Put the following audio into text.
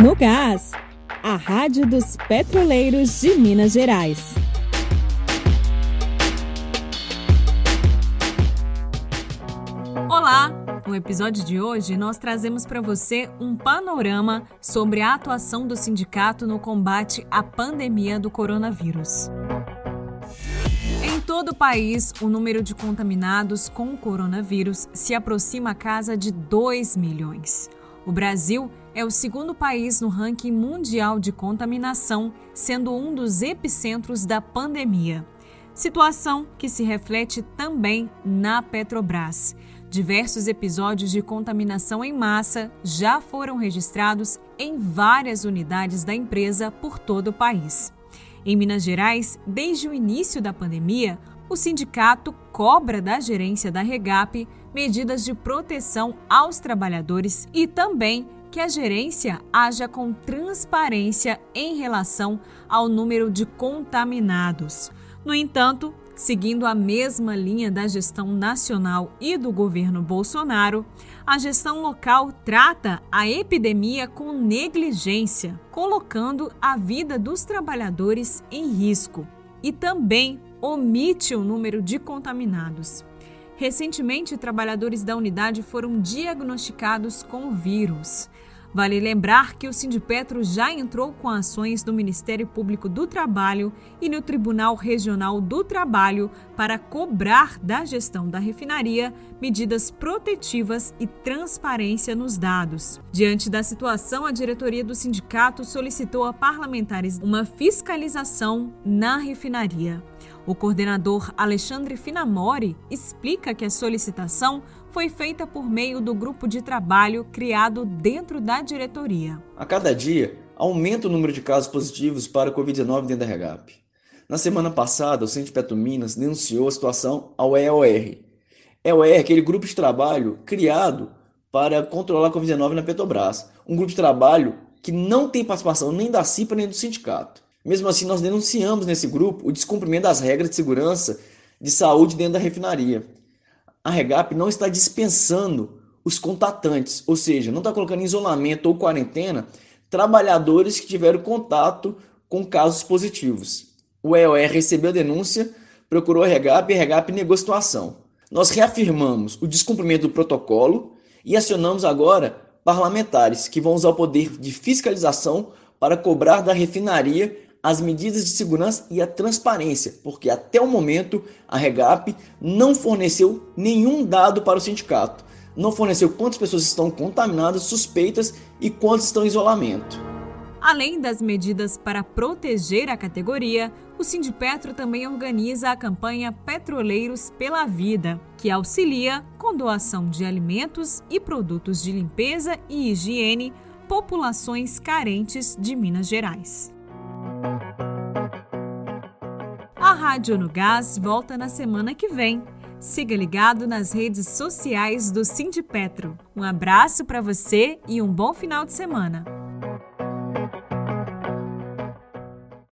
No Gás, a Rádio dos Petroleiros de Minas Gerais. Olá! No episódio de hoje, nós trazemos para você um panorama sobre a atuação do sindicato no combate à pandemia do coronavírus. Em todo o país, o número de contaminados com o coronavírus se aproxima a casa de 2 milhões. O Brasil é o segundo país no ranking mundial de contaminação, sendo um dos epicentros da pandemia. Situação que se reflete também na Petrobras. Diversos episódios de contaminação em massa já foram registrados em várias unidades da empresa por todo o país. Em Minas Gerais, desde o início da pandemia, o sindicato cobra da gerência da Regap medidas de proteção aos trabalhadores e também que a gerência haja com transparência em relação ao número de contaminados. No entanto, seguindo a mesma linha da gestão nacional e do governo Bolsonaro, a gestão local trata a epidemia com negligência, colocando a vida dos trabalhadores em risco e também omite o número de contaminados. Recentemente, trabalhadores da unidade foram diagnosticados com o vírus. Vale lembrar que o Sindipetro já entrou com ações no Ministério Público do Trabalho e no Tribunal Regional do Trabalho para cobrar da gestão da refinaria medidas protetivas e transparência nos dados. Diante da situação, a diretoria do sindicato solicitou a parlamentares uma fiscalização na refinaria. O coordenador Alexandre Finamori explica que a solicitação foi feita por meio do grupo de trabalho criado dentro da diretoria. A cada dia, aumenta o número de casos positivos para a Covid-19 dentro da REGAP. Na semana passada, o Centro Petro Minas denunciou a situação ao EOR. EOR é aquele grupo de trabalho criado para controlar a Covid-19 na Petrobras. Um grupo de trabalho que não tem participação nem da CIPA nem do sindicato. Mesmo assim, nós denunciamos nesse grupo o descumprimento das regras de segurança de saúde dentro da refinaria. A Regap não está dispensando os contatantes, ou seja, não está colocando em isolamento ou quarentena trabalhadores que tiveram contato com casos positivos. O EOR recebeu a denúncia, procurou a Regap e a Regap negou a situação. Nós reafirmamos o descumprimento do protocolo e acionamos agora parlamentares que vão usar o poder de fiscalização para cobrar da refinaria as medidas de segurança e a transparência, porque até o momento a Regap não forneceu nenhum dado para o sindicato. Não forneceu quantas pessoas estão contaminadas, suspeitas e quantas estão em isolamento. Além das medidas para proteger a categoria, o Sindipetro também organiza a campanha Petroleiros pela Vida, que auxilia com doação de alimentos e produtos de limpeza e higiene populações carentes de Minas Gerais. A Rádio no Gás volta na semana que vem. Siga ligado nas redes sociais do Sindipetro. Um abraço para você e um bom final de semana.